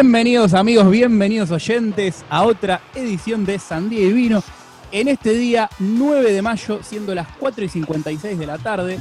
Bienvenidos amigos, bienvenidos oyentes a otra edición de Sandía y Vino. En este día 9 de mayo, siendo las 4 y 56 de la tarde,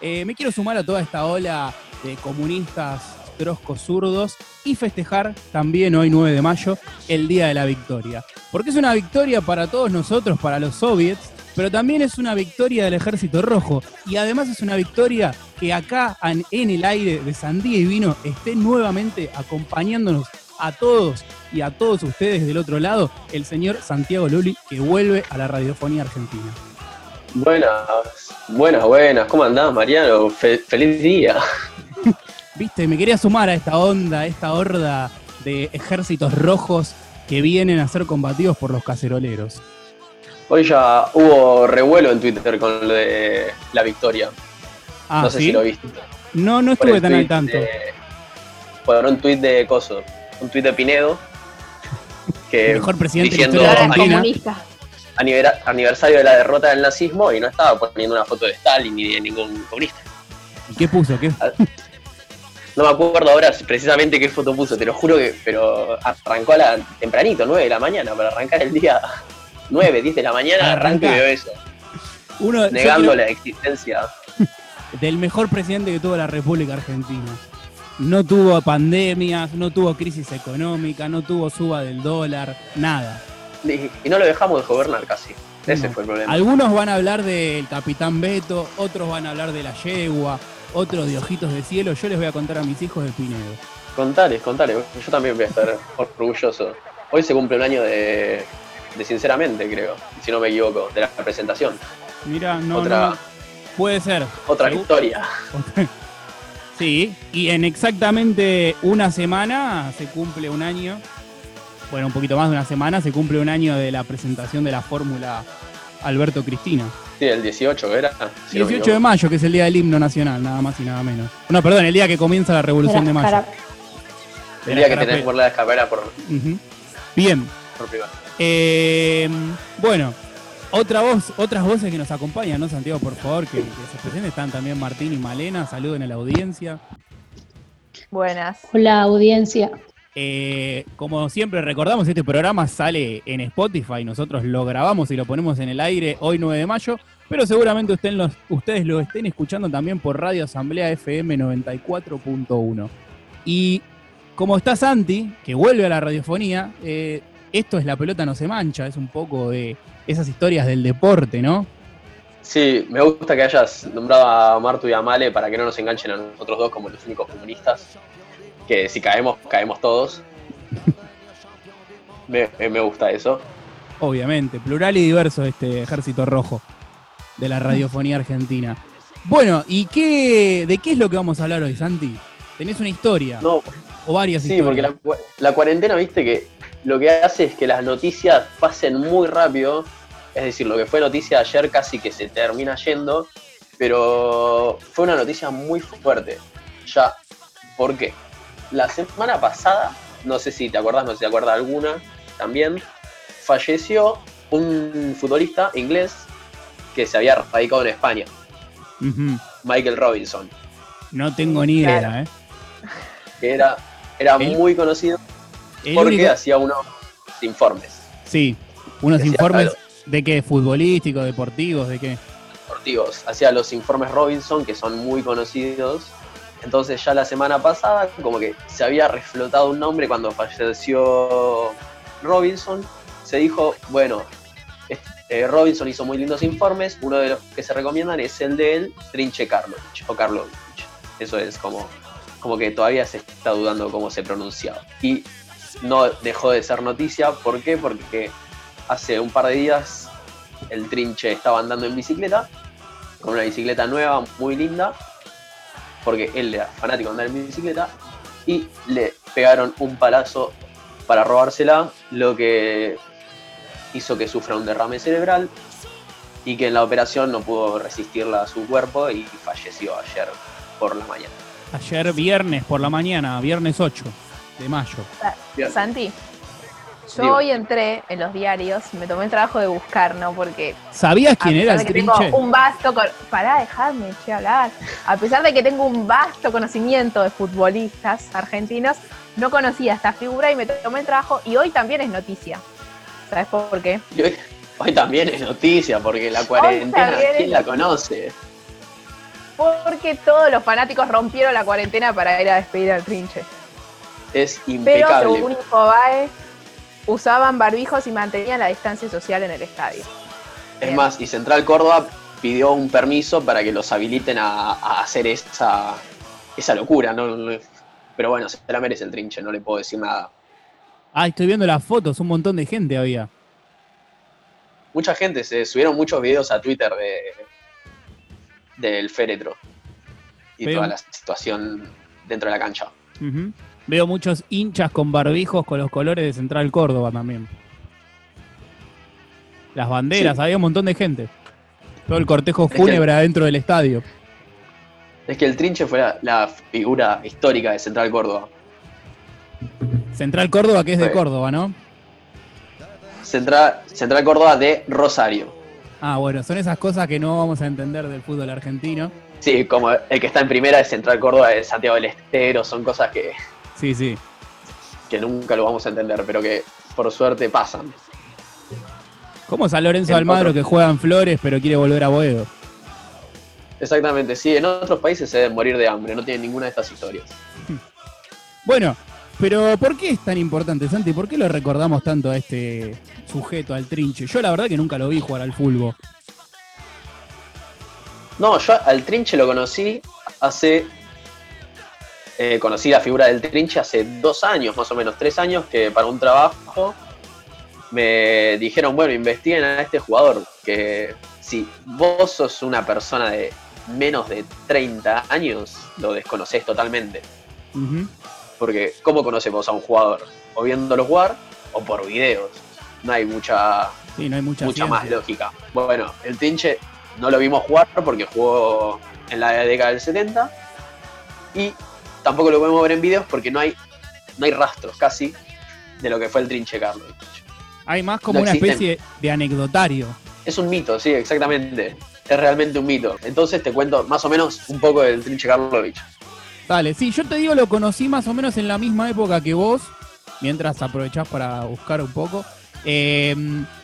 eh, me quiero sumar a toda esta ola de comunistas troscos zurdos y festejar también hoy 9 de mayo el Día de la Victoria. Porque es una victoria para todos nosotros, para los soviets, pero también es una victoria del Ejército Rojo y además es una victoria que acá en, el aire de Sandía y Vino esté nuevamente acompañándonos a todos y a todos ustedes del otro lado, el señor Santiago Luli, que vuelve a la radiofonía argentina. Buenas, buenas, buenas. ¿Cómo andás, Mariano? feliz día. Viste, me quería sumar a esta onda, a esta horda de ejércitos rojos que vienen a ser combatidos por los caceroleros. Hoy ya hubo revuelo en Twitter con lo de la victoria. Ah, no sé si lo viste. No, no estuve tan al tanto. por un tuit de Coso, un tuit de Pinedo. Que mejor presidente diciendo aniversario de la derrota del nazismo y no estaba poniendo una foto de Stalin ni de ningún comunista. ¿Y qué puso? ¿Qué? Ah, no me acuerdo ahora precisamente qué foto puso, te lo juro que, pero arrancó a la tempranito, 9 de la mañana, para arrancar el día 9, 10 de la mañana, arranco y veo eso. Uno, negando la existencia. Del mejor presidente que tuvo la República Argentina. No tuvo pandemias, no tuvo crisis económica, no tuvo suba del dólar, nada. Y, no lo dejamos de gobernar casi. Ese fue el problema. Algunos van a hablar del Capitán Beto, otros van a hablar de la yegua, otros de Ojitos de Cielo. Yo les voy a contar a mis hijos de Pinedo. Contales, contales. Yo también voy a estar orgulloso. Hoy se cumple un año de, de Sinceramente, creo, si no me equivoco, de la presentación. Mira, no, otra, puede ser. Otra victoria. Sí, y en exactamente una semana se cumple un año, bueno, un poquito más de una semana, se cumple un año de la presentación de la fórmula Alberto Cristina. Sí, el 18 era. 18 de mayo, que es el día del himno nacional, nada más y nada menos. No, perdón, el día que comienza la revolución de mayo. El día que tenés por la escapera por. Bien. Eh, bueno, otra voz, otras voces que nos acompañan, ¿no, Santiago? Por favor, que, se presenten. Están también Martín y Malena. Saluden a la audiencia. Buenas. Hola, audiencia. Eh, como siempre recordamos, este programa sale en Spotify. Nosotros lo grabamos y lo ponemos en el aire hoy 9 de mayo. Pero seguramente ustedes lo estén escuchando también por Radio Asamblea FM 94.1. Y como está Santi, que vuelve a la radiofonía, eh, esto es La pelota no se mancha, es un poco de esas historias del deporte, ¿no? Sí, me gusta que hayas nombrado a Martu y a Male para que no nos enganchen a nosotros dos como los únicos comunistas, que si caemos, caemos todos. me, me gusta eso. Obviamente, plural y diverso este ejército rojo de la radiofonía argentina. Bueno, ¿y qué, de qué es lo que vamos a hablar hoy, Santi? ¿Tenés una historia? No. O varias sí, porque la, la, cuarentena, viste que lo que hace es que las noticias pasen muy rápido. Es decir, lo que fue noticia ayer casi que se termina yendo. Pero fue una noticia muy fuerte. Ya, ¿por qué? La semana pasada, no sé si te acuerdas, no sé si te acuerdas alguna, también falleció un futbolista inglés que se había radicado en España. Michael Robinson. No tengo ni idea, ¿eh? Era, era muy conocido porque hacía unos informes. Sí, unos informes de qué, futbolísticos, deportivos, de qué. Deportivos. Hacía los informes Robinson, que son muy conocidos. Entonces ya la semana pasada, como que se había reflotado un nombre cuando falleció Robinson. Se dijo, bueno, eh, Robinson hizo muy lindos informes. Uno de los que se recomiendan es el del Trinche Karlovich o Karlovich. Eso es como, como que todavía se está dudando cómo se pronunciaba. Y no dejó de ser noticia. ¿Por qué? Porque hace un par de días el trinche estaba andando en bicicleta, con una bicicleta nueva, muy linda, porque él era fanático de andar en bicicleta, y le pegaron un palazo para robársela, lo que hizo que sufra un derrame cerebral y que en la operación no pudo resistirla a su cuerpo y falleció ayer por la mañana. Ayer viernes por la mañana, viernes 8 de mayo. Santi. Yo Digo. hoy entré en los diarios, me tomé el trabajo de buscar, ¿no? Porque ¿Sabías quién era el trinche? tengo un vasto con... Pará, dejadme, che, hablar. A pesar de que tengo un vasto conocimiento de futbolistas argentinos, no conocía esta figura y me tomé el trabajo y hoy también es noticia. ¿Sabes por qué? Y hoy, hoy también es noticia, porque la cuarentena, ¿quién la conoce? Porque todos los fanáticos rompieron la cuarentena para ir a despedir al trinche. Es Pero impecable. según Infobae, usaban barbijos y mantenían la distancia social en el estadio. Es Bien. más, y Central Córdoba pidió un permiso para que los habiliten a, a hacer esa, esa locura, ¿no? Pero bueno, se la merece el trinche, no le puedo decir nada. Ah, estoy viendo las fotos, un montón de gente había. Mucha gente, se subieron muchos videos a Twitter de del féretro y toda la situación dentro de la cancha. Ujú. Veo muchos hinchas con barbijos con los colores de Central Córdoba también. Las banderas, Sí. había un montón de gente. Todo el cortejo que- fúnebre adentro del estadio. Es que el trinche fue la, la figura histórica de Central Córdoba. Central Córdoba, que es de. Córdoba, ¿no? Central, Central Córdoba de Rosario. Ah, bueno, son esas cosas que no vamos a entender del fútbol argentino. Sí, como el que está en primera es Central Córdoba de Santiago del Estero, son cosas que, Sí, sí. que nunca lo vamos a entender, pero que por suerte pasan. ¿Cómo es San Lorenzo El Almagro otro. que juega en Flores pero quiere volver a Boedo? Exactamente, sí, en otros países se deben morir de hambre, no tienen ninguna de estas historias. Bueno, pero ¿por qué es tan importante, Santi? ¿Por qué lo recordamos tanto a este sujeto, al trinche? Yo la verdad que nunca lo vi jugar al fútbol. No, yo al Trinche lo conocí hace. Eh, conocí la figura del Trinche hace dos años, más o menos, tres años, que para un trabajo me dijeron, bueno, investiguen a este jugador, que si vos sos una persona de menos de 30 años, lo desconocés totalmente. Porque, ¿cómo conocemos a un jugador? O viéndolo jugar o por videos. No hay mucha, Sí, no hay mucha, mucha más lógica. Bueno, el Trinche no lo vimos jugar porque jugó en la década del 70 y tampoco lo podemos ver en videos porque no hay, no hay rastros casi de lo que fue el Trinche Carlos. Hay más como No una existen. especie de anecdotario. Es un mito, sí, exactamente. Es realmente un mito. Entonces te cuento más o menos un poco del Trinche Karlovich. Dale, sí, yo te digo, lo conocí más o menos en la misma época que vos, mientras aprovechás para buscar un poco. Eh,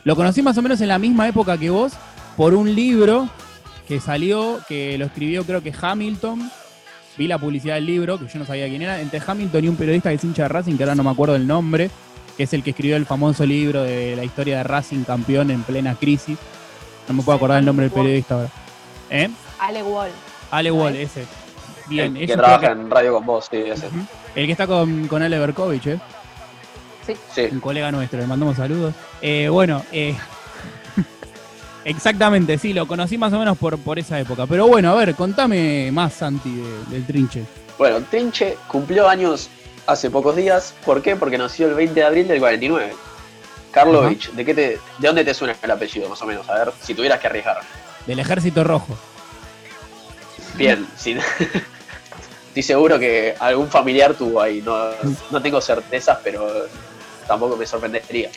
lo conocí más o menos en la misma época que vos por un libro que salió, que lo escribió creo que Hamilton. Vi la publicidad del libro, que yo no sabía quién era, entre Hamilton y un periodista que es hincha de Racing, que ahora no me acuerdo el nombre, que es el que escribió el famoso libro de la historia de Racing campeón en plena crisis. No me puedo acordar el nombre del periodista ahora. ¿Eh? Ale Wall. Ale Wall, ese. Bien, el que trabaja en radio con vos, sí, ese. Ujú. El que está con, con Ale Berkovich, ¿eh? Sí. un colega nuestro, le mandamos saludos. Eh, bueno, eh, exactamente, sí, lo conocí más o menos por, por esa época. Pero bueno, a ver, contame más, Santi, de- del trinche. Bueno, Trinche cumplió años hace pocos días. ¿Por qué? Porque nació el 20 de abril del 49. Karlovich, ¿de, qué te, ¿de dónde te suena el apellido, más o menos? A ver, si tuvieras que arriesgar. Del Ejército Rojo. Bien, sí. estoy seguro que algún familiar tuvo ahí. No, no tengo certezas, pero tampoco me sorprendería.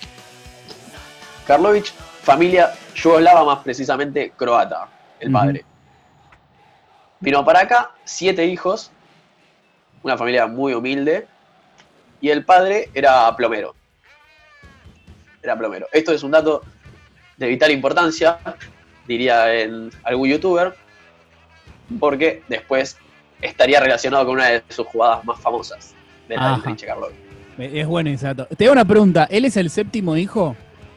Karlovich, familia yugoslava, más precisamente croata, el padre. Vino para acá, siete hijos, una familia muy humilde, y el padre era plomero. Era plomero. Esto es un dato de vital importancia, diría en algún youtuber, porque después estaría relacionado con una de sus jugadas más famosas de la del Ajá. Trinche. Eh, Es bueno ese dato. Te hago una pregunta, ¿él es el séptimo hijo?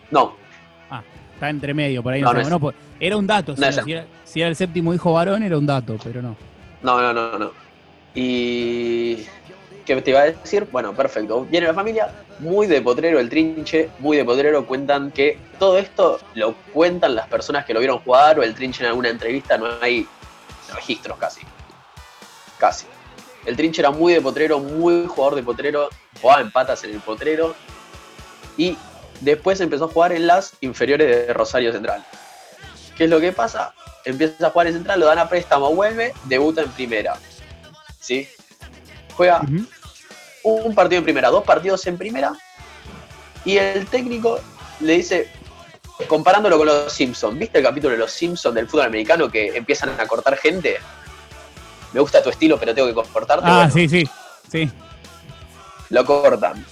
No, Está entre medio, por ahí no, No, es. Pues, era un dato, No era, si era el séptimo hijo varón era un dato, pero no. no, no, no, no. Y. ¿Qué te iba a decir? Bueno, perfecto. Viene la familia, muy de potrero el trinche, muy de potrero. Cuentan que todo esto lo cuentan las personas que lo vieron jugar o el trinche en alguna entrevista, no hay registros casi. Casi. El trinche era muy de potrero, muy jugador de potrero, jugaba en patas en el potrero. Y después empezó a jugar en las inferiores de Rosario Central. ¿Qué es lo que pasa? Empieza a jugar en Central, lo dan a préstamo, vuelve, debuta en primera. ¿Sí? Juega un partido en primera, dos partidos en primera Y el técnico le dice, comparándolo con los Simpsons, ¿viste el capítulo de los Simpsons del fútbol americano que empiezan a cortar gente? Me gusta tu estilo, pero tengo que cortarte. Ah, Bueno, sí, sí, sí. Lo cortan.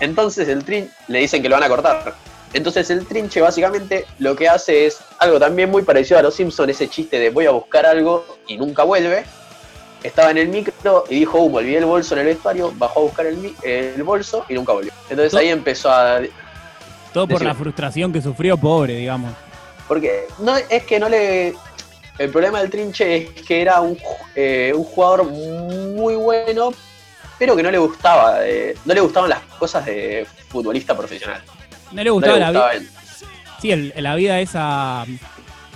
Entonces el trin le dicen que lo van a cortar. Entonces el trinche básicamente lo que hace es algo también muy parecido a los Simpsons, ese chiste de voy a buscar algo y nunca vuelve. Estaba en el micro y dijo, uh, me olvidé el bolso en el vestuario, bajó a buscar el, mi- el bolso y nunca volvió. Entonces ahí empezó a... Todo por la frustración que sufrió, pobre, digamos. Porque no es que no le... El problema del trinche es que era un, eh, un jugador muy bueno, pero que no le gustaba, eh, no le gustaban las cosas de futbolista profesional. No le No gustaba la vida. el- Sí, el- la vida esa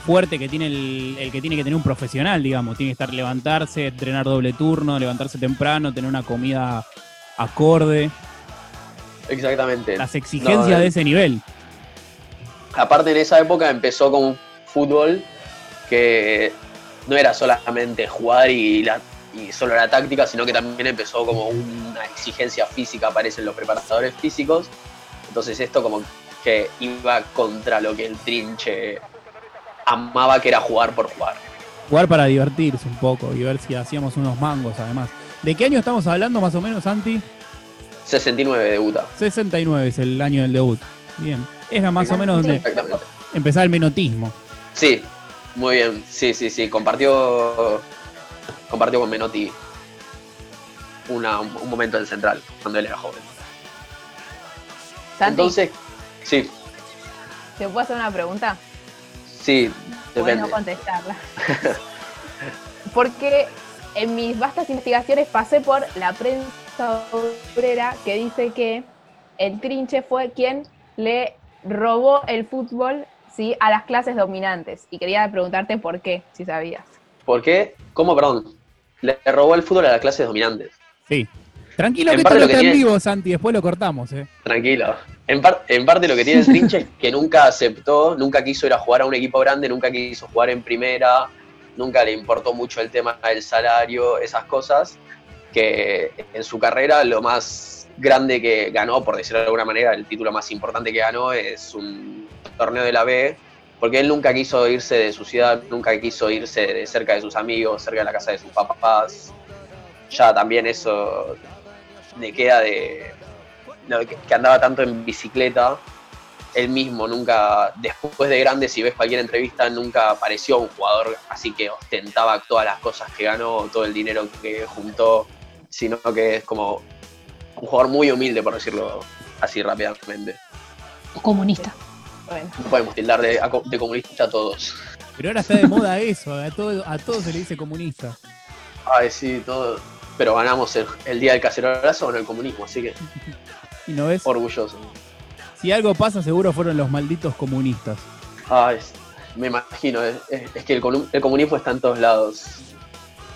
fuerte que tiene el, el que tiene que tener un profesional, digamos. Tiene que estar levantarse, entrenar doble turno, levantarse temprano, tener una comida acorde. Exactamente. Las exigencias No, de ese nivel. Aparte en esa época empezó con un fútbol que no era solamente jugar y, la, y solo la táctica, sino que también empezó como una exigencia física, aparecen los preparadores físicos. Entonces esto como que iba contra lo que el trinche amaba, que era jugar por jugar. Jugar para divertirse un poco y ver si hacíamos unos mangos además. ¿De qué año estamos hablando más o menos, Santi? 69 debuta. 69 es el año del debut. Bien. Era más o menos donde empezaba el menotismo. Sí, muy bien. Sí, sí, sí. Compartió, compartió con Menotti una- un momento en central cuando él era joven. Santi, Entonces, sí, ¿te puedo hacer una pregunta? sí, depende. Bueno, contestarla. Porque en mis vastas investigaciones pasé por la prensa obrera que dice que el trinche fue quien le robó el fútbol ¿sí? a las clases dominantes. Y quería preguntarte por qué, si sabías. ¿Por qué? ¿Cómo, perdón? Le robó el fútbol a las clases dominantes. Sí. Tranquilo En que esto lo que está en vivo, Santi. Después lo cortamos, eh. Tranquilo. En, par- en parte lo que tiene el trinche es que nunca aceptó, nunca quiso ir a jugar a un equipo grande, nunca quiso jugar en primera, nunca le importó mucho el tema del salario, esas cosas, que en su carrera lo más grande que ganó, por decirlo de alguna manera, el título más importante que ganó es un torneo de la B, porque él nunca quiso irse de su ciudad, nunca quiso irse de cerca de sus amigos, cerca de la casa de sus papás. Ya también eso le queda de, que, andaba tanto en bicicleta, él mismo nunca, después de grande, si ves cualquier entrevista, nunca pareció un jugador así que ostentaba todas las cosas que ganó, todo el dinero que juntó, sino que es como un jugador muy humilde, por decirlo así rápidamente. comunista. Bueno, No podemos tildar de, de comunista a todos. Pero ahora está de moda eso. A todo, a todo se le dice comunista. Ay, sí, todo. Pero ganamos el, el día del cacerolazo con el comunismo, así que Y no ves. orgulloso. Si algo pasa, seguro fueron los malditos comunistas. Ay, me imagino, es, es- es que el, comu- el comunismo está en todos lados.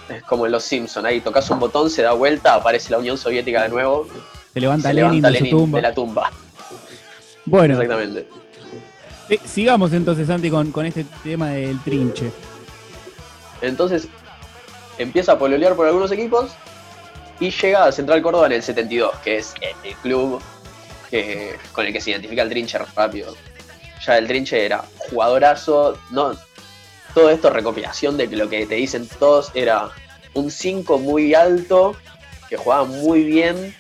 Es como en los Simpsons, ahí tocas un botón, se da vuelta, aparece la Unión Soviética de nuevo, Se levanta se Lenin levanta de su Lenin tumba. de la tumba. Bueno, Exactamente. Eh, sigamos entonces, Santi, con, con este tema del trinche. Entonces empieza a pololear por algunos equipos y llega a Central Córdoba en el 72, que es el club que, con el que se identifica el trinche rápido. Ya el trinche era jugadorazo, no, todo esto recopilación de lo que te dicen todos era un 5 muy alto, que jugaba muy bien,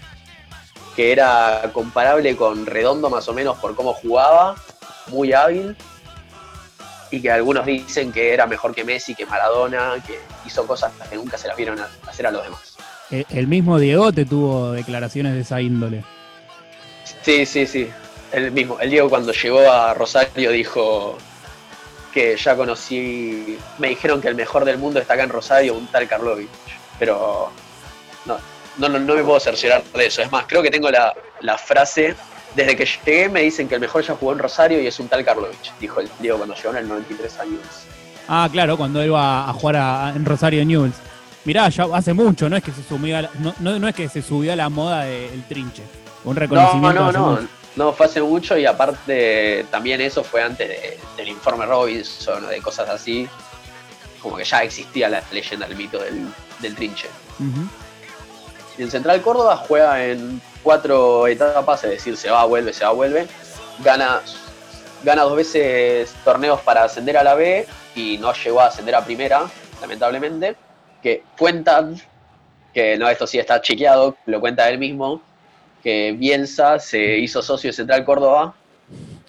que era comparable con Redondo más o menos por cómo jugaba, muy hábil, y que algunos dicen que era mejor que Messi, que Maradona, que hizo cosas que nunca se las vieron a- hacer a los demás. Eh, El mismo Diego te tuvo declaraciones de esa índole. Sí, sí, sí. El mismo. El Diego cuando llegó a Rosario dijo que ya conocí, me dijeron que el mejor del mundo está acá en Rosario, un tal Karlovich. Pero no, no, no, no me puedo cerciorar de eso. Es más, creo que tengo la, la frase, desde que llegué me dicen que el mejor ya jugó en Rosario y es un tal Karlovich, dijo el Diego cuando llegó en el 93 años. Ah, claro, cuando va a jugar a- en Rosario News. Mirá, ya hace mucho, no es que se subió a la, no, no- no es que se subió a la moda del trinche. Un No, reconocimiento. no, no. mucho. No, fue hace mucho y aparte también eso fue antes de- del informe Robinson o de cosas así. Como que ya existía la leyenda, el mito del, del trinche. Ujú. Y en Central Córdoba juega en cuatro etapas, es decir, se va, vuelve, se va, vuelve. Gana, gana dos veces torneos para ascender a la B y no llegó a ascender a primera, lamentablemente. Que cuentan, que no, esto sí está chequeado, lo cuenta él mismo, que Bielsa se hizo socio de Central Córdoba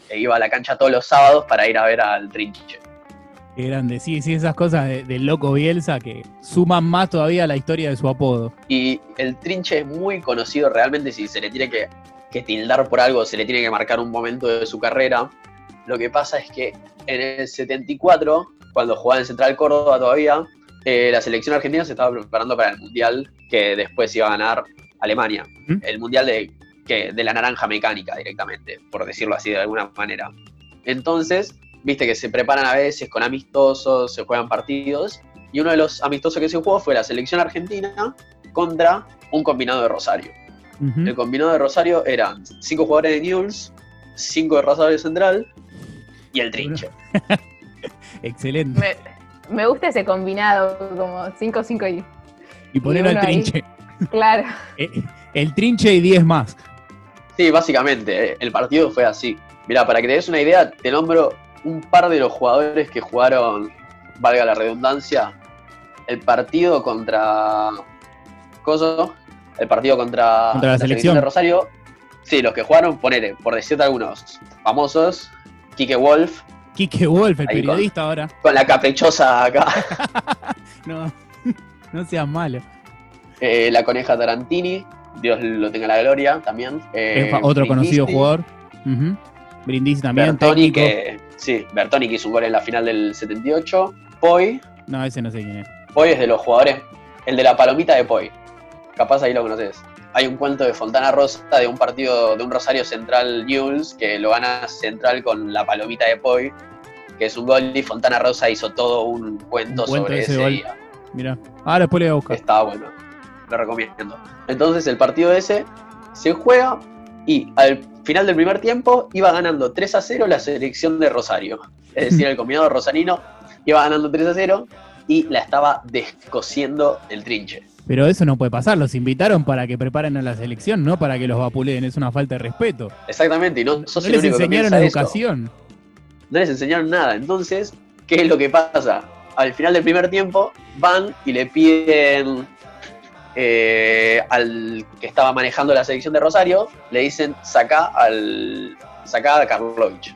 e iba a la cancha todos los sábados para ir a ver al Trinche. Qué grande, sí, sí, esas cosas de- del loco Bielsa que suman más todavía a la historia de su apodo. Y el Trinche es muy conocido realmente si se le tiene que, que tildar por algo, se le tiene que marcar un momento de su carrera. Lo que pasa es que en el 74, cuando jugaba en Central Córdoba todavía, eh, la selección argentina se estaba preparando para el Mundial que después iba a ganar Alemania. ¿Mm? El Mundial de, que, de la naranja mecánica directamente, por decirlo así de alguna manera. Entonces, viste que se preparan a veces con amistosos, se juegan partidos, y uno de los amistosos que se jugó fue la selección argentina contra un combinado de Rosario. El combinado de Rosario eran cinco jugadores de Newell's, cinco de Rosario Central y el Trinche. Excelente. Me, me gusta ese combinado, como 5, 5 y. Y poner y al ahí. trinche. Claro. Eh, El trinche y 10 más. Sí, básicamente, eh, el partido fue así. Mira, para que te des una idea, te nombro un par de los jugadores que jugaron, valga la redundancia, el partido contra. Coso, el partido contra, Contra la selección. de Rosario. Sí, los que jugaron, ponele, por decirte algunos famosos, Quique Wolf, Quique Wolf, el con- periodista ahora. con la caprichosa acá, No, no seas malo. eh, la coneja Tarantini, Dios lo tenga la gloria también. eh, otro conocido jugador. Brindisi también, Bertoni, que, sí, Bertoni que hizo un gol en la final del 78. Poi, No, ese no sé quién es. Poi es de los jugadores, el de la palomita de Poi. Capaz ahí lo conoces. Hay un cuento de Fontana Rosa de un partido de un Rosario Central Newell's que lo gana Central con la palomita de Poi, que es un gol y Fontana Rosa hizo todo un cuento, Un cuento sobre ese día. Mira. Ahora después le voy a buscar. Estaba bueno. Lo recomiendo. Entonces el partido ese se juega y al final del primer tiempo iba ganando 3 a 0 la selección de Rosario. Es decir, el combinado rosarino iba ganando 3 a 0 y la estaba descosiendo el trinche. Pero eso no puede pasar. Los invitaron para que preparen a la selección, no para que los vapuleen. Es una falta de respeto. Exactamente, y no sos No el les único que enseñaron eso. educación. No les enseñaron nada. Entonces, ¿qué es lo que pasa? Al final del primer tiempo van y le piden eh, al que estaba manejando la selección de Rosario, le dicen saca al saca a Karlovich.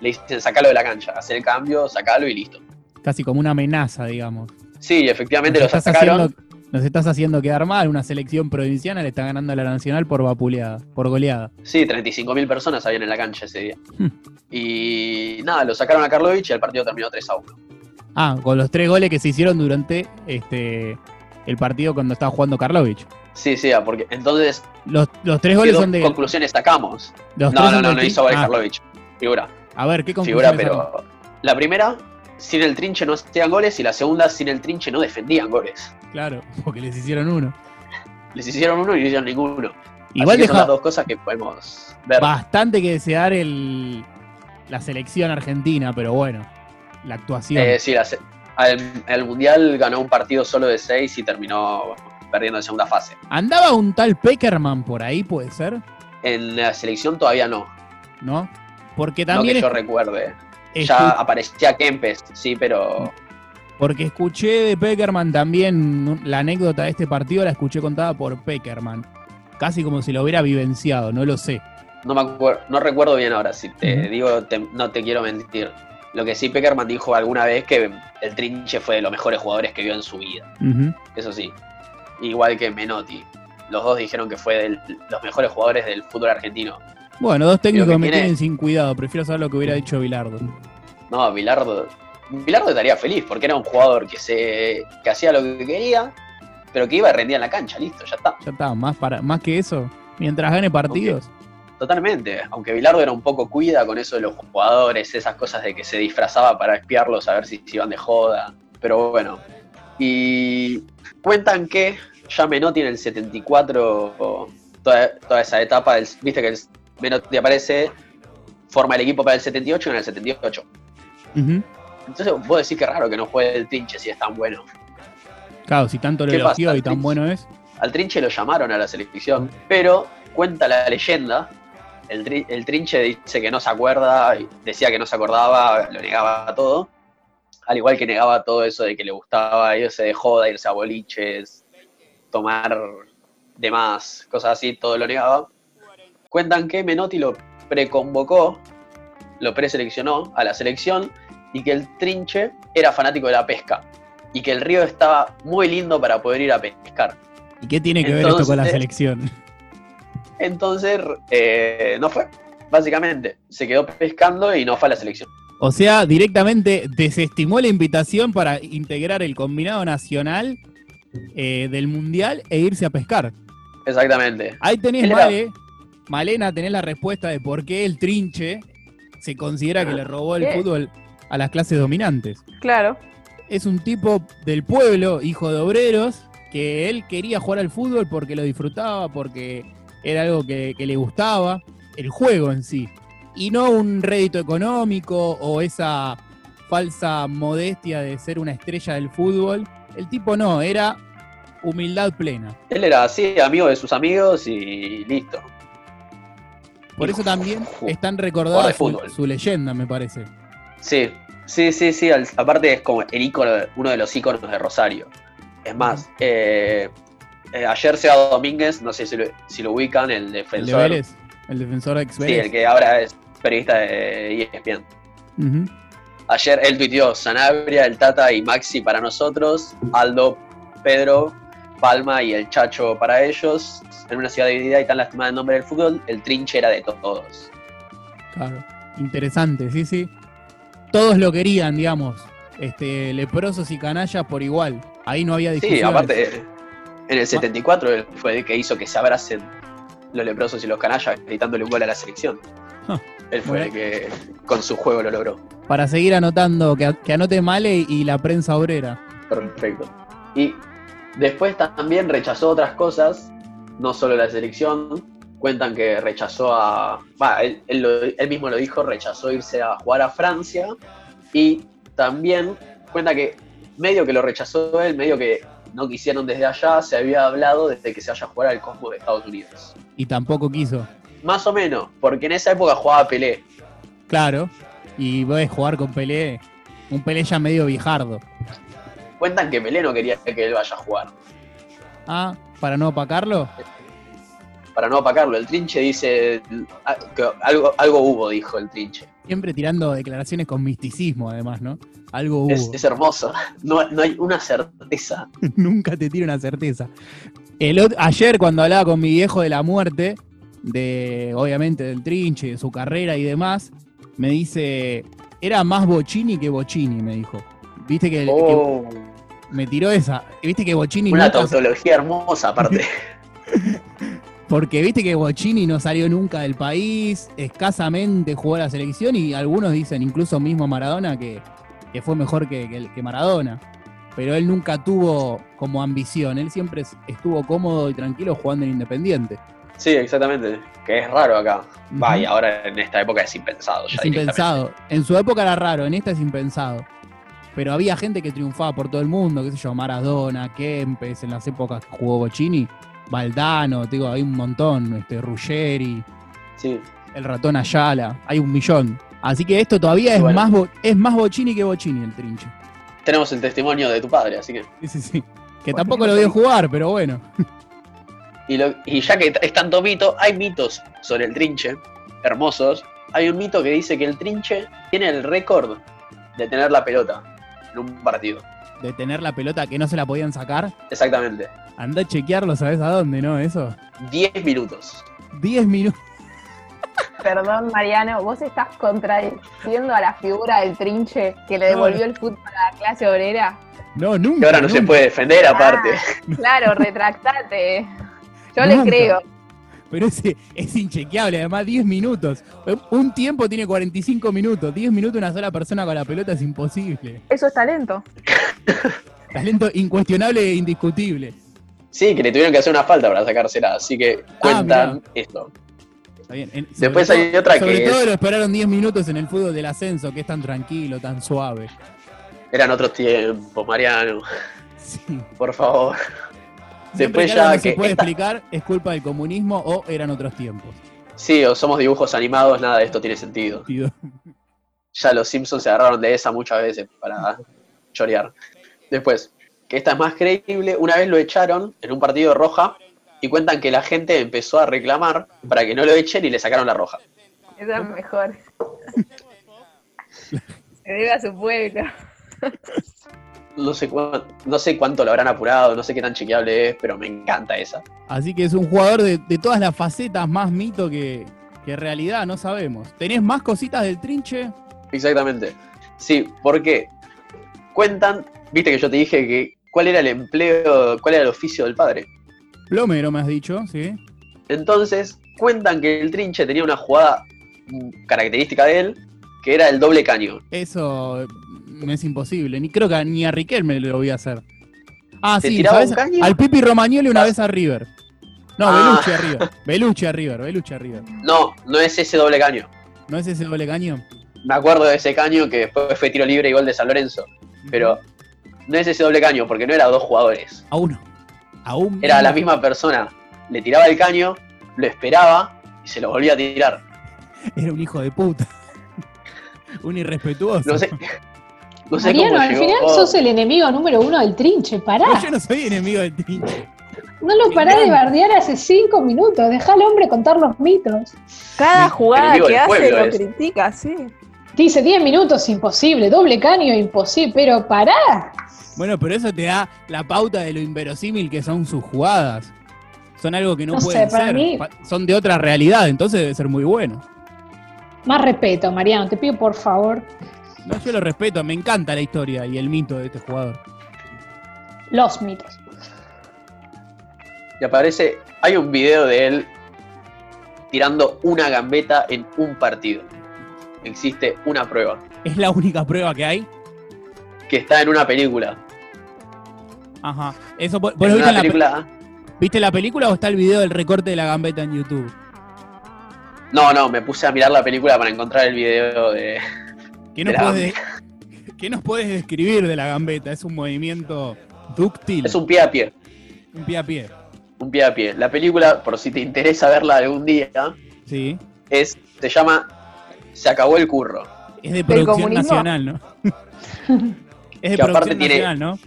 Le dicen sacalo de la cancha, hacer el cambio, sacalo y listo. Casi como una amenaza, digamos. Sí, efectivamente Nos lo sacaron. haciendo, nos estás haciendo quedar mal. Una selección provinciana le está ganando a la nacional por vapuleada, por goleada. Sí, 35.000 personas habían en la cancha ese día. Hmm. Y nada, lo sacaron a Karlovich y el partido terminó 3 a 1. Ah, con los tres goles que se hicieron durante este el partido cuando estaba jugando Karlovich. Sí, sí, ah, porque entonces, Los, los tres ¿qué goles son de. conclusiones sacamos? No, no, no, no hizo goles Ah, Karlovich. Figura. A ver, ¿qué figura, conclusiones sacamos? pero la primera, sin el trinche no hacían goles y la segunda, sin el trinche no defendían goles. Claro, porque les hicieron uno. Les hicieron uno y no hicieron ninguno. Igual Así que son las dos cosas que podemos ver. bastante que desear el, la selección argentina, pero bueno, la actuación. Eh, sí, la al, el Mundial ganó un partido solo de seis y terminó perdiendo en segunda fase. ¿Andaba un tal Peckerman por ahí, puede ser? En la selección todavía no, ¿No? Porque no también que yo recuerde. Ya aparecía Kempes, sí, pero porque escuché de Peckerman también la anécdota de este partido, la escuché contada por Peckerman. Casi como si lo hubiera vivenciado, no lo sé. no me acuerdo, no recuerdo bien ahora. Si te digo, te- no te quiero mentir. Lo que sí Peckerman dijo alguna vez que el Trinche fue de los mejores jugadores que vio en su vida. Eso sí. Igual que Menotti. Los dos dijeron que fue de los mejores jugadores del fútbol argentino. Bueno, dos técnicos que me tiene- tienen sin cuidado. Prefiero saber lo que hubiera dicho Bilardo. No, Bilardo. Bilardo estaría feliz porque era un jugador que se. que hacía lo que quería, pero que iba y rendía en la cancha, listo, ya está. Ya está, más, para, más que eso. Mientras gane partidos. Totalmente. Aunque Bilardo era un poco cuida con eso de los jugadores, esas cosas de que se disfrazaba para espiarlos a ver si se iban de joda. Pero bueno. Y cuentan que ya Menotti en el 74, toda, toda esa etapa, del- viste que el Menotti aparece, forma el equipo para el 78 y en el 78. Ujú. Entonces vos decís que raro que no juegue el Trinche si es tan bueno. Claro, si tanto lo ¿Qué elogió y tan bueno es. Al Trinche lo llamaron a la selección, pero cuenta la leyenda, el, tri- el trinche dice que no se acuerda, decía que no se acordaba, lo negaba todo, al igual que negaba todo eso de que le gustaba irse de joda, irse a boliches, tomar de más, cosas así, todo lo negaba. Cuentan que Menotti lo preconvocó, lo preseleccionó a la selección y que el trinche era fanático de la pesca y que el río estaba muy lindo para poder ir a pescar. ¿Y qué tiene que ver esto con la selección? Entonces, eh, no fue, básicamente. Se quedó pescando y no fue a la selección. O sea, directamente desestimó la invitación para integrar el combinado nacional eh, del mundial e irse a pescar. Exactamente. Ahí tenés, Él era- Male, Malena, tenés la respuesta de por qué el trinche se considera que le robó el ¿Qué? fútbol a las clases dominantes. Claro. Es un tipo del pueblo, hijo de obreros, que él quería jugar al fútbol porque lo disfrutaba, porque era algo que, que le gustaba, el juego en sí. Y no un rédito económico o esa falsa modestia de ser una estrella del fútbol. El tipo no, era humildad plena. Él era así, amigo de sus amigos y listo. Por eso también ju- es tan jugador recordada de su, leyenda, me parece. Sí, sí, sí, sí. Aparte es como el ícono, uno de los íconos de Rosario. Es más, eh, eh, ayer Seba Domínguez, no sé si lo, si lo ubican, el El de defensor. Vélez, el defensor ex sí, el que ahora es periodista de ESPN. Ayer él tuiteó Sanabria, el Tata y Maxi para nosotros, Aldo, Pedro, Palma y el Chacho para ellos. En una ciudad dividida y tan lastimada en nombre del fútbol, el trinche era de todos. Claro, interesante, sí, sí. Todos lo querían, digamos, este, leprosos y canallas por igual. Ahí no había Sí, discusiones. aparte, en el 74 él fue el que hizo que se abracen los leprosos y los canallas gritándole un gol a la selección. Él fue el que con su juego lo logró. Para seguir anotando, que, que anote Male y la prensa obrera. Perfecto. Y después también rechazó otras cosas, no solo la selección. Cuentan que rechazó a. Va, él, él lo- él mismo lo dijo, rechazó irse a jugar a Francia. Y también cuenta que medio que lo rechazó él, medio que no quisieron desde allá, se había hablado desde que se vaya a jugar al Cosmo de Estados Unidos. Y tampoco quiso. Más o menos, porque en esa época jugaba Pelé. Claro. Y ves jugar con Pelé. Un Pelé ya medio viejardo. Cuentan que Pelé no quería que él vaya a jugar. Ah, para no opacarlo. Para no opacarlo, el trinche dice. ah, que algo, algo hubo, dijo el trinche. Siempre tirando declaraciones con misticismo, además, ¿no? Algo hubo. Es, es hermoso. No, no hay una certeza. Nunca te tiro una certeza. El ayer cuando hablaba con mi viejo de la muerte, de obviamente del trinche, de su carrera y demás, me dice, era más Bocini que Bocini, me dijo. Viste que, Oh, me tiró esa. Viste que Bocini una nunca- tautología hermosa, aparte. porque viste que Bocini no salió nunca del país, escasamente jugó a la selección y algunos dicen, incluso mismo Maradona, que, que fue mejor que, que- que Maradona. Pero él nunca tuvo como ambición, él siempre es- estuvo cómodo y tranquilo jugando en Independiente. Sí, exactamente. Que es raro acá. Va, Ujú. y ahora en esta época es impensado. Ya Es impensado. En su época era raro, en esta es impensado. Pero había gente que triunfaba por todo el mundo, qué sé yo, Maradona, Kempes, en las épocas que jugó Bocini, Valdano, te digo, hay un montón, este, Ruggeri, Sí. el ratón Ayala, hay un millón. Así que esto todavía es, Bueno. más, Bo- es más Bocini que Bocini el trinche. Tenemos el testimonio de tu padre, así que. Sí, sí, sí. Que Bueno, tampoco lo vio jugar, pero bueno. Y, lo- y ya que es tanto mito, hay mitos sobre el trinche, hermosos. Hay un mito que dice que el trinche tiene el récord de tener la pelota en un partido. De tener la pelota que no se la podían sacar. Exactamente. Anda a chequearlo, ¿sabes a dónde, no? Eso. 10 minutos. 10 minutos. Perdón, Mariano, vos estás contradiciendo a la figura del trinche que le devolvió el fútbol a la clase obrera. No, nunca. Que ahora no se puede defender, aparte. Ah, claro, retractate. Yo le creo. Pero ese es inchequeable, además 10 minutos. Un tiempo tiene 45 minutos. 10 minutos una sola persona con la pelota es imposible. Eso es talento. Talento incuestionable e indiscutible. Sí, que le tuvieron que hacer una falta para sacársela, así que cuentan esto. Está bien. En- sobre Después todo- hay otra Sobre que todo es- lo esperaron 10 minutos en el fútbol del ascenso, que es tan tranquilo, tan suave. Eran otros tiempos, Mariano, Sí. por favor. Siempre Después que ya no se que puede esta- explicar, es culpa del comunismo o eran otros tiempos. Sí, o somos dibujos animados, nada de esto tiene sentido. Ya los Simpsons se agarraron de esa muchas veces para chorear. Después, que esta es más creíble, una vez lo echaron en un partido de roja y cuentan que la gente empezó a reclamar para que no lo echen y le sacaron la roja. Esa es mejor. Se debe a su pueblo. No sé, no sé cuánto lo habrán apurado, no sé qué tan chequeable es, pero me encanta esa. Así que es un jugador de, de todas las facetas, más mito que, que realidad, no sabemos. ¿Tenés más cositas del trinche? Exactamente. Sí, porque cuentan, viste que yo te dije que cuál era el empleo, cuál era el oficio del padre. Plomero, me has dicho, ¿sí? Entonces, cuentan que el trinche tenía una jugada característica de él, que era el doble caño. Eso mm, es imposible. Ni creo que ni a Riquelme lo voy a hacer. Ah, ¿Te sí, ¿sabes? Al Pipi Romagnoli una Ah. vez a River. No, Ah. Belucci a River. Belucci a River, Belucci a River. No, no es ese doble caño. ¿No es ese doble caño? Me acuerdo de ese caño que después fue tiro libre y gol de San Lorenzo. Pero no es ese doble caño, porque no era dos jugadores. A uno. A un. Era la misma persona. Le tiraba el caño, lo esperaba y se lo volvía a tirar. Era un hijo de puta. un irrespetuoso. No sé. No sé Mariano, cómo al llegó. final sos el enemigo número uno del trinche, pará. No, yo no soy enemigo del trinche. No lo pará de bardear hace cinco minutos, dejá al hombre contar los mitos. Cada jugada que hace lo es. critica, sí. Dice 10 minutos, imposible, doble caño, imposible, pero pará. Bueno, pero eso te da la pauta de lo inverosímil que son sus jugadas. Son algo que no, No sé, pueden para ser. mí- Son de otra realidad, entonces debe ser muy bueno. Más respeto, Mariano, te pido por favor. No, yo lo respeto, me encanta la historia y el mito de este jugador. Los mitos. Y aparece. Hay un video de él tirando una gambeta en un partido. Existe una prueba. Es la única prueba que hay. Que está en una película. Ajá. Eso, ¿vos viste, la, pe- película. viste la película o está el video del recorte de la gambeta en YouTube? No, no, me puse a mirar la película para encontrar el video de. ¿Qué nos, De puedes, ¿Qué nos puedes describir de la gambeta? Es un movimiento dúctil, Es un pie a pie. un pie a pie. Un pie a pie. La película, por si te interesa verla algún día, Sí. es, se llama Se acabó el curro. Es de producción nacional, ¿no? es de Que aparte producción tiene- nacional, ¿no?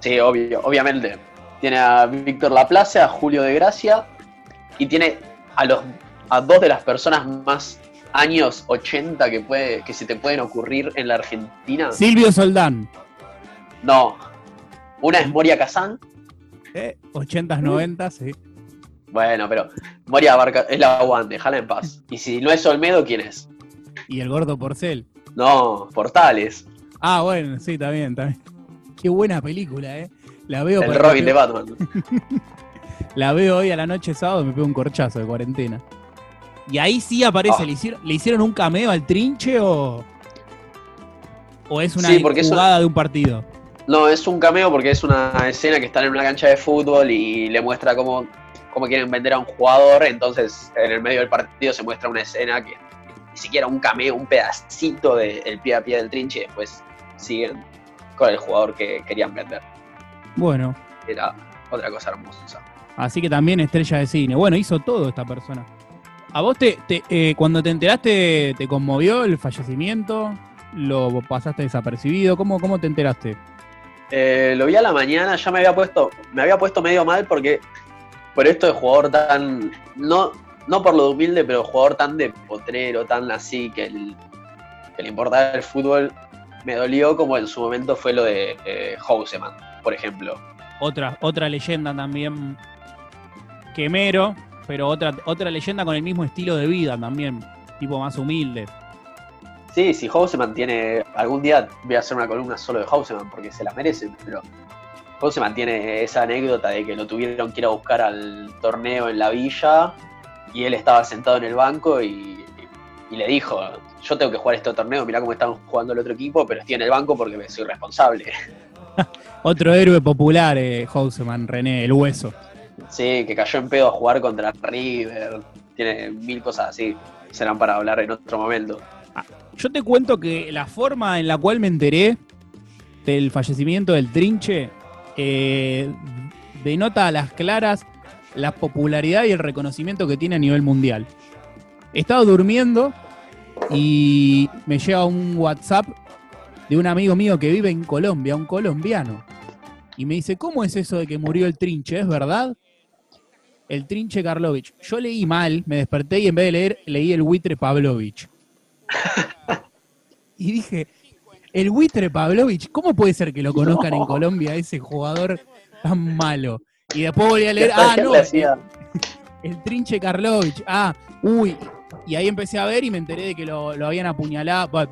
Sí, obvio, obviamente. Tiene a Víctor Laplace, a Julio de Gracia y tiene a los a dos de las personas más años 80 que puede que se te pueden ocurrir en la Argentina. Silvio Soldán. No. Una es Moria Kazán. ¿eh? 80s, 90s, sí. Bueno, pero Moria Barca es la One, déjala en paz. Y si no es Olmedo, ¿quién es? Y el gordo Porcel. No, Portales. Ah, bueno, sí, está bien. Qué buena película, ¿eh? La veo, El Robin de Batman. la veo hoy a la noche sábado y me pego un corchazo de cuarentena. Y ahí sí aparece, Ah. ¿le, hicieron, ¿le hicieron un cameo al trinche o, o es una Sí, jugada de un partido? No, es un cameo porque es una escena que están en una cancha de fútbol y le muestra cómo, cómo quieren vender a un jugador. Entonces, en el medio del partido se muestra una escena que ni siquiera un cameo, un pedacito del pie a pie del trinche. Y después siguen con el jugador que querían vender. Bueno, Era otra cosa hermosa. así que también estrella de cine. Bueno, hizo todo esta persona. ¿A vos te, te- eh, cuando te enteraste te conmovió el fallecimiento? ¿Lo pasaste desapercibido? ¿Cómo, cómo te enteraste? Eh, lo vi a la mañana, ya me había puesto, me había puesto medio mal porque por esto de jugador tan, no, no por lo de humilde, pero jugador tan de potrero, tan así, que, el- que le importaba el fútbol, me dolió como en su momento fue lo de eh, Houseman, por ejemplo. Otra, otra leyenda también. Quemero, pero otra, otra leyenda con el mismo estilo de vida también. Tipo más humilde. Sí, si Houseman tiene, algún día voy a hacer una columna solo de Houseman porque se la merece, pero Houseman tiene esa anécdota de que lo tuvieron que ir a buscar al torneo en la villa y él estaba sentado en el banco y, y le dijo, yo tengo que jugar este torneo, mirá cómo estamos jugando el otro equipo, pero estoy en el banco porque soy responsable. Otro héroe popular, eh, Houseman, René, el hueso. Sí, que cayó en pedo a jugar contra River, tiene mil cosas así, serán para hablar en otro momento. Yo te cuento que la forma en la cual me enteré del fallecimiento del Trinche, eh, denota a las claras la popularidad y el reconocimiento que tiene a nivel mundial. Estaba durmiendo y me llega un WhatsApp de un amigo mío que vive en Colombia, un colombiano. Y me dice, ¿cómo es eso de que murió el trinche? ¿Es verdad? El trinche Karlovich. Yo leí mal, me desperté y en vez de leer, leí el buitre Pavlovich. y dije, el buitre Pavlovich, ¿cómo puede ser que lo conozcan en Colombia, ese jugador tan malo? Y después volví a leer, ah, no, el, trinche Karlovich. Ah, uy. Y ahí empecé a ver y me enteré de que lo, habían apuñalado.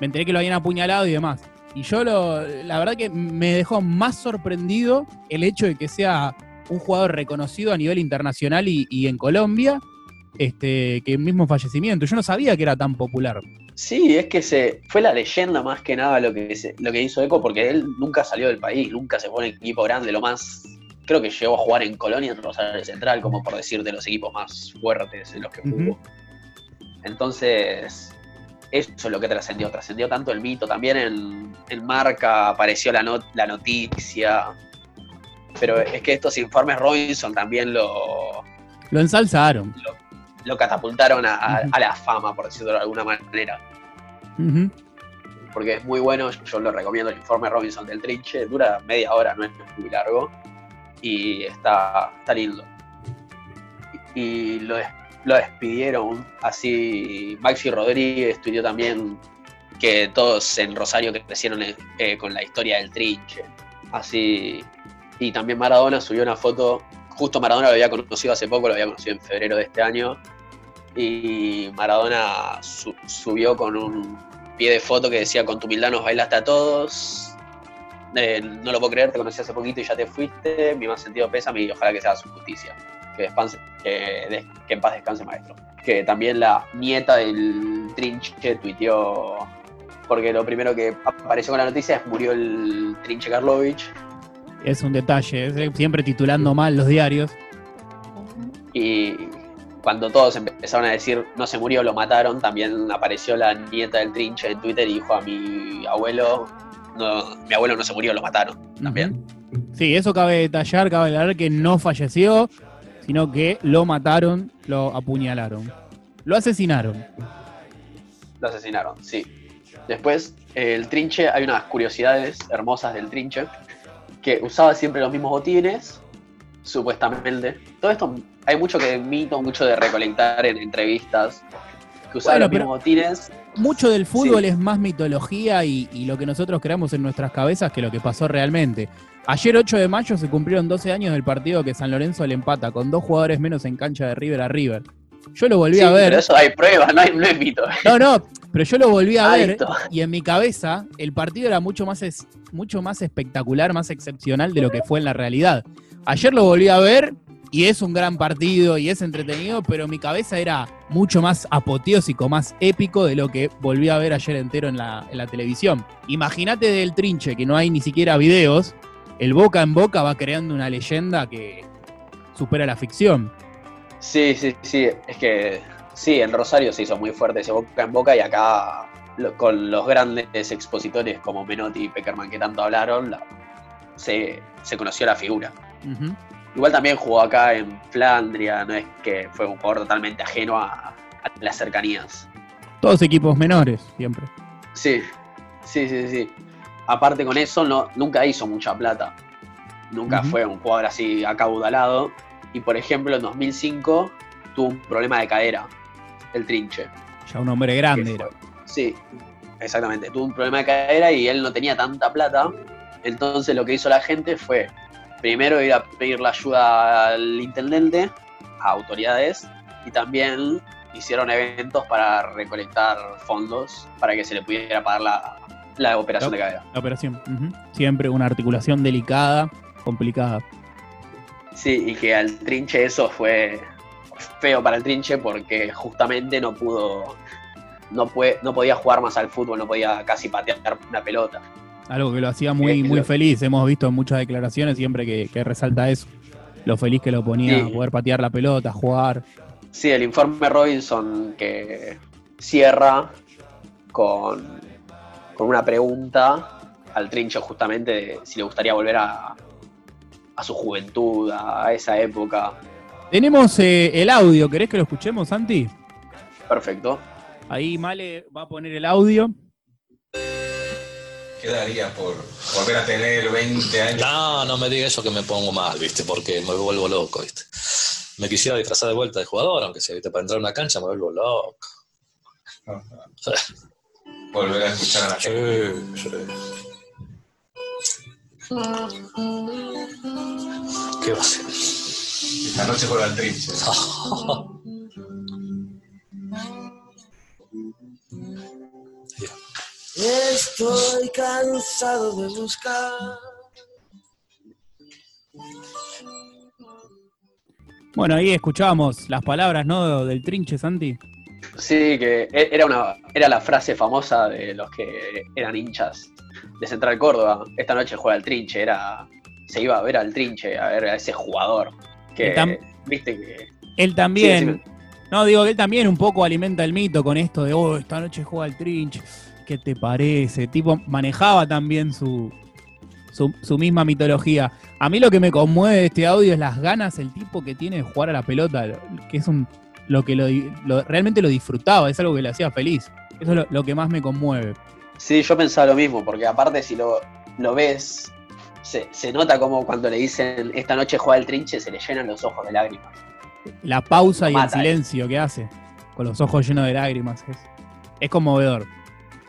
me enteré que lo habían apuñalado y demás. Y yo, lo, la verdad que me dejó más sorprendido el hecho de que sea un jugador reconocido a nivel internacional y, en Colombia este, que el mismo fallecimiento. Yo no sabía que era tan popular. Sí, es que se fue la leyenda más que nada lo que, lo que hizo Eco, porque él nunca salió del país, nunca se pone en equipo grande, lo más creo que llegó a jugar en Colonia, en Rosario Central, como por decir, de los equipos más fuertes en los que jugó. Entonces, eso es lo que trascendió. Trascendió tanto el mito. También en, Marca apareció la, la noticia. Pero es que estos informes Robinson también lo. Lo ensalzaron. Lo, catapultaron a, la fama, por decirlo de alguna manera. Porque es muy bueno, yo lo recomiendo, el informe Robinson del Trinche. Dura media hora, no es muy largo y está, está lindo. Y lo, lo despidieron así. Maxi Rodríguez estudió también que todos en Rosario crecieron eh, con la historia del trinche. Así. Y también Maradona subió una foto. Justo Maradona lo había conocido hace poco, lo había conocido en febrero de este año. Y Maradona subió con un pie de foto que decía: Con tu humildad nos bailaste a todos eh, no lo puedo creer, te conocí hace poquito y ya te fuiste, mi más sentido pésame y ojalá que sea su justicia. Que, que, en paz descanse, maestro. Que también la nieta del Trinche tuiteó, porque lo primero que apareció con la noticia es murió el Trinche Karlovich. Es un detalle, siempre titulando mal los diarios. Y cuando todos empezaron a decir no se murió, lo mataron, también apareció la nieta del Trinche en Twitter y dijo a mi abuelo, mi abuelo no se murió, lo mataron también. Sí, eso cabe detallar, cabe aclarar que no falleció, sino que lo mataron, lo apuñalaron. Lo asesinaron. Lo asesinaron, sí. Después, el trinche, hay unas curiosidades hermosas del trinche, que usaba siempre los mismos botines, supuestamente. Todo esto, hay mucho que mito, mucho de recolectar en entrevistas, que usaba los mismos botines mucho del fútbol es más mitología y, lo que nosotros creamos en nuestras cabezas que lo que pasó realmente. Ayer 8 de mayo se cumplieron 12 años del partido que San Lorenzo le empata con dos jugadores menos en cancha de River a River. Yo lo volví a ver. Pero eso hay pruebas, no, hay, no mito. No, no, pero yo lo volví a ver y en mi cabeza el partido era mucho más, mucho más espectacular, más excepcional de lo que fue en la realidad. Ayer lo volví a ver y es un gran partido y es entretenido, pero mi cabeza era mucho más apoteósico, más épico de lo que volví a ver ayer entero en la, televisión. Imagínate del trinche, que no hay ni siquiera videos, el boca en boca va creando una leyenda que supera la ficción. Sí, sí, sí, es que sí, en Rosario se hizo muy fuerte ese boca en boca y acá con los grandes expositores como Menotti y Peckerman que tanto hablaron, se, conoció la figura. Igual también jugó acá en Flandria, no es que fue un jugador totalmente ajeno a, las cercanías. Todos equipos menores, siempre. Sí, sí, sí, sí. Aparte con eso, no, nunca hizo mucha plata. Nunca fue un jugador así acaudalado. Y por ejemplo, en 2005 tuvo un problema de cadera, el trinche. Ya un hombre grande era. Sí, exactamente. Tuvo un problema de cadera y él no tenía tanta plata. Entonces lo que hizo la gente fue primero ir a pedir la ayuda al intendente, a autoridades, y también hicieron eventos para recolectar fondos para que se le pudiera pagar la, operación de cadera. La operación, siempre una articulación delicada, complicada. Sí, y que al trinche eso fue feo para el trinche porque justamente no pudo, no, puede, no podía jugar más al fútbol, no podía casi patear una pelota. Algo que lo hacía muy, muy feliz. Hemos visto en muchas declaraciones siempre que, resalta eso. Lo feliz que lo ponía poder patear la pelota, jugar. Sí, el informe Robinson que cierra con, con una pregunta al trincho justamente de si le gustaría volver a, a su juventud, a esa época. Tenemos eh, el audio, ¿querés que lo escuchemos, Santi? Perfecto. Ahí Male va a poner el audio. ¿Qué darías por volver a tener 20 años? No, no me diga eso que me pongo mal, ¿viste? Porque me vuelvo loco, ¿viste? Me quisiera disfrazar de vuelta de jugador, aunque sea, ¿viste? Para entrar a una cancha me vuelvo loco. Volver a escuchar a la gente. Sí, sí. ¿Qué va a ser? Esta noche juega al trinche. Estoy cansado de buscar. Bueno, ahí escuchábamos las palabras, ¿no? Del trinche, Santi. Sí, que e- era, una, era la frase famosa de los que eran hinchas de Central Córdoba. Esta noche juega al trinche, era, se iba a ver al trinche, a ver a ese jugador. Que, viste que... Él también. Sí, no, digo que él también un poco alimenta el mito con esto de, oh, esta noche juega el trinche. ¿Qué te parece? Tipo, manejaba también su, su, su misma mitología. A mí lo que me conmueve de este audio es las ganas, el tipo que tiene de jugar a la pelota, lo- que es un lo que lo, lo- realmente lo disfrutaba, es algo que le hacía feliz. Eso es lo, lo que más me conmueve. Sí, yo pensaba lo mismo, porque aparte si lo, lo ves, se, se nota como cuando le dicen esta noche juega el trinche, se le llenan los ojos de lágrimas. La pausa y el eh. silencio que hace, con los ojos llenos de lágrimas, es, es conmovedor.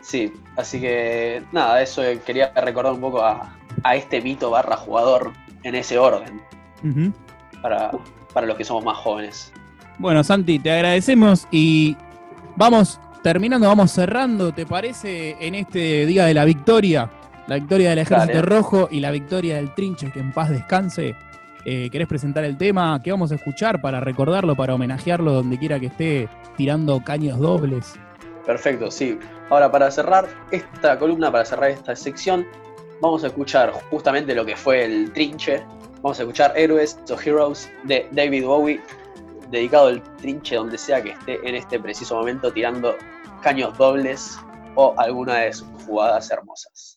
Sí, así que nada, eso eh, quería recordar un poco a, a este mito barra jugador en ese orden, para, para los que somos más jóvenes. Bueno, Santi, te agradecemos y vamos terminando, vamos cerrando, ¿te parece? En este día de la victoria, la victoria del Ejército Dale. Rojo y la victoria del Trinche, que en paz descanse. Eh, ¿Querés presentar el tema? ¿Qué vamos a escuchar para recordarlo, para homenajearlo donde quiera que esté tirando caños dobles? Perfecto, sí. Ahora, para cerrar esta columna, para cerrar esta sección, vamos a escuchar justamente lo que fue el trinche. Vamos a escuchar Héroes o Heroes de David Bowie, dedicado al trinche donde sea que esté en este preciso momento tirando caños dobles o alguna de sus jugadas hermosas.